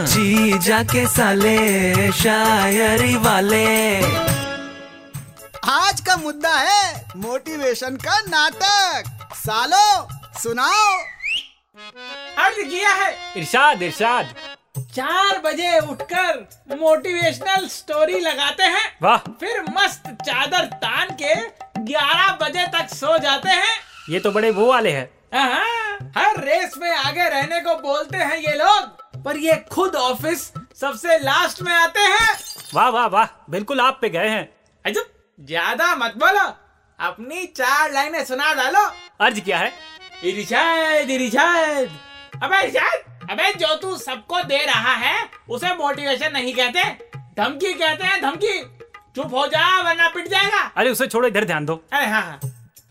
जी जाके साले शायरी वाले। आज का मुद्दा है मोटिवेशन का नाटक। सालो सुनाओ। अर्ज़ किया है। इरशाद इरशाद। चार बजे उठकर मोटिवेशनल स्टोरी लगाते हैं। वाह। फिर मस्त चादर तान के ग्यारह बजे तक सो जाते हैं। ये तो बड़े वो वाले हैं हाँ, हर रेस में आगे रहने को बोलते हैं ये लोग। पर ये खुद ऑफ़िस सबसे लास्ट में आते हैं। वाह वाह वाह बिल्कुल आप पे गए हैं। अजब ज़्यादा मत बोलो। अपनी चार लाइनें सुना डालो। अर्ज़ क्या है। इरिशाद इरिशाद। अबे इरिशाद अबे जो तू सबको दे रहा है उसे मोटिवेशन नहीं कहते। धमकी कहते हैं धमकी। चुप हो जा वरना पिट जाएगा। अरे उसे छोड़ो इधर ध्यान दो। अरे हाँ हाँ।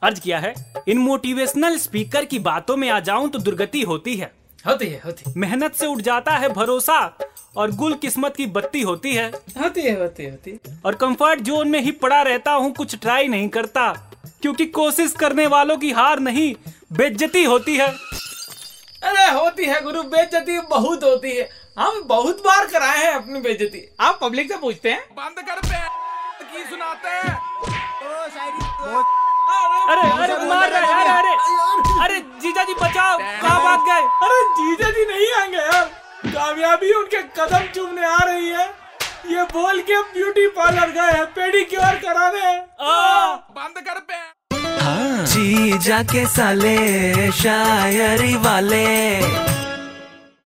अर्ज़ किया है इन मोटिवेशनल स्पीकर की बातों में आ जाऊँ तो दुर्गति होती है। होती है होती मेहनत से उठ जाता है भरोसा और गुल किस्मत की बत्ती होती है। होती है होती है होती और कंफर्ट जोन में ही पड़ा रहता हूँ कुछ ट्राई नहीं करता। क्योंकि कोशिश करने वालों की हार नहीं बेज्जती होती है। अरे होती है गुरु बेज्जती बहुत होती है। हम बहुत बार कराए हैं अपनी बेज्जती आप पब्लिक से पूछते हैं? बंद कर पे की सुनाते हैं? अरे अरे मार रहा अरे जीजा जी नहीं आएँगे यार। कामयाबी उनके कदम चूमने आ रही है। ये बोल के ब्यूटी पार्लर गए हैं पेडिक्योर कराने। आ, बंद कर पे। जीजा के साले शायरी वाले।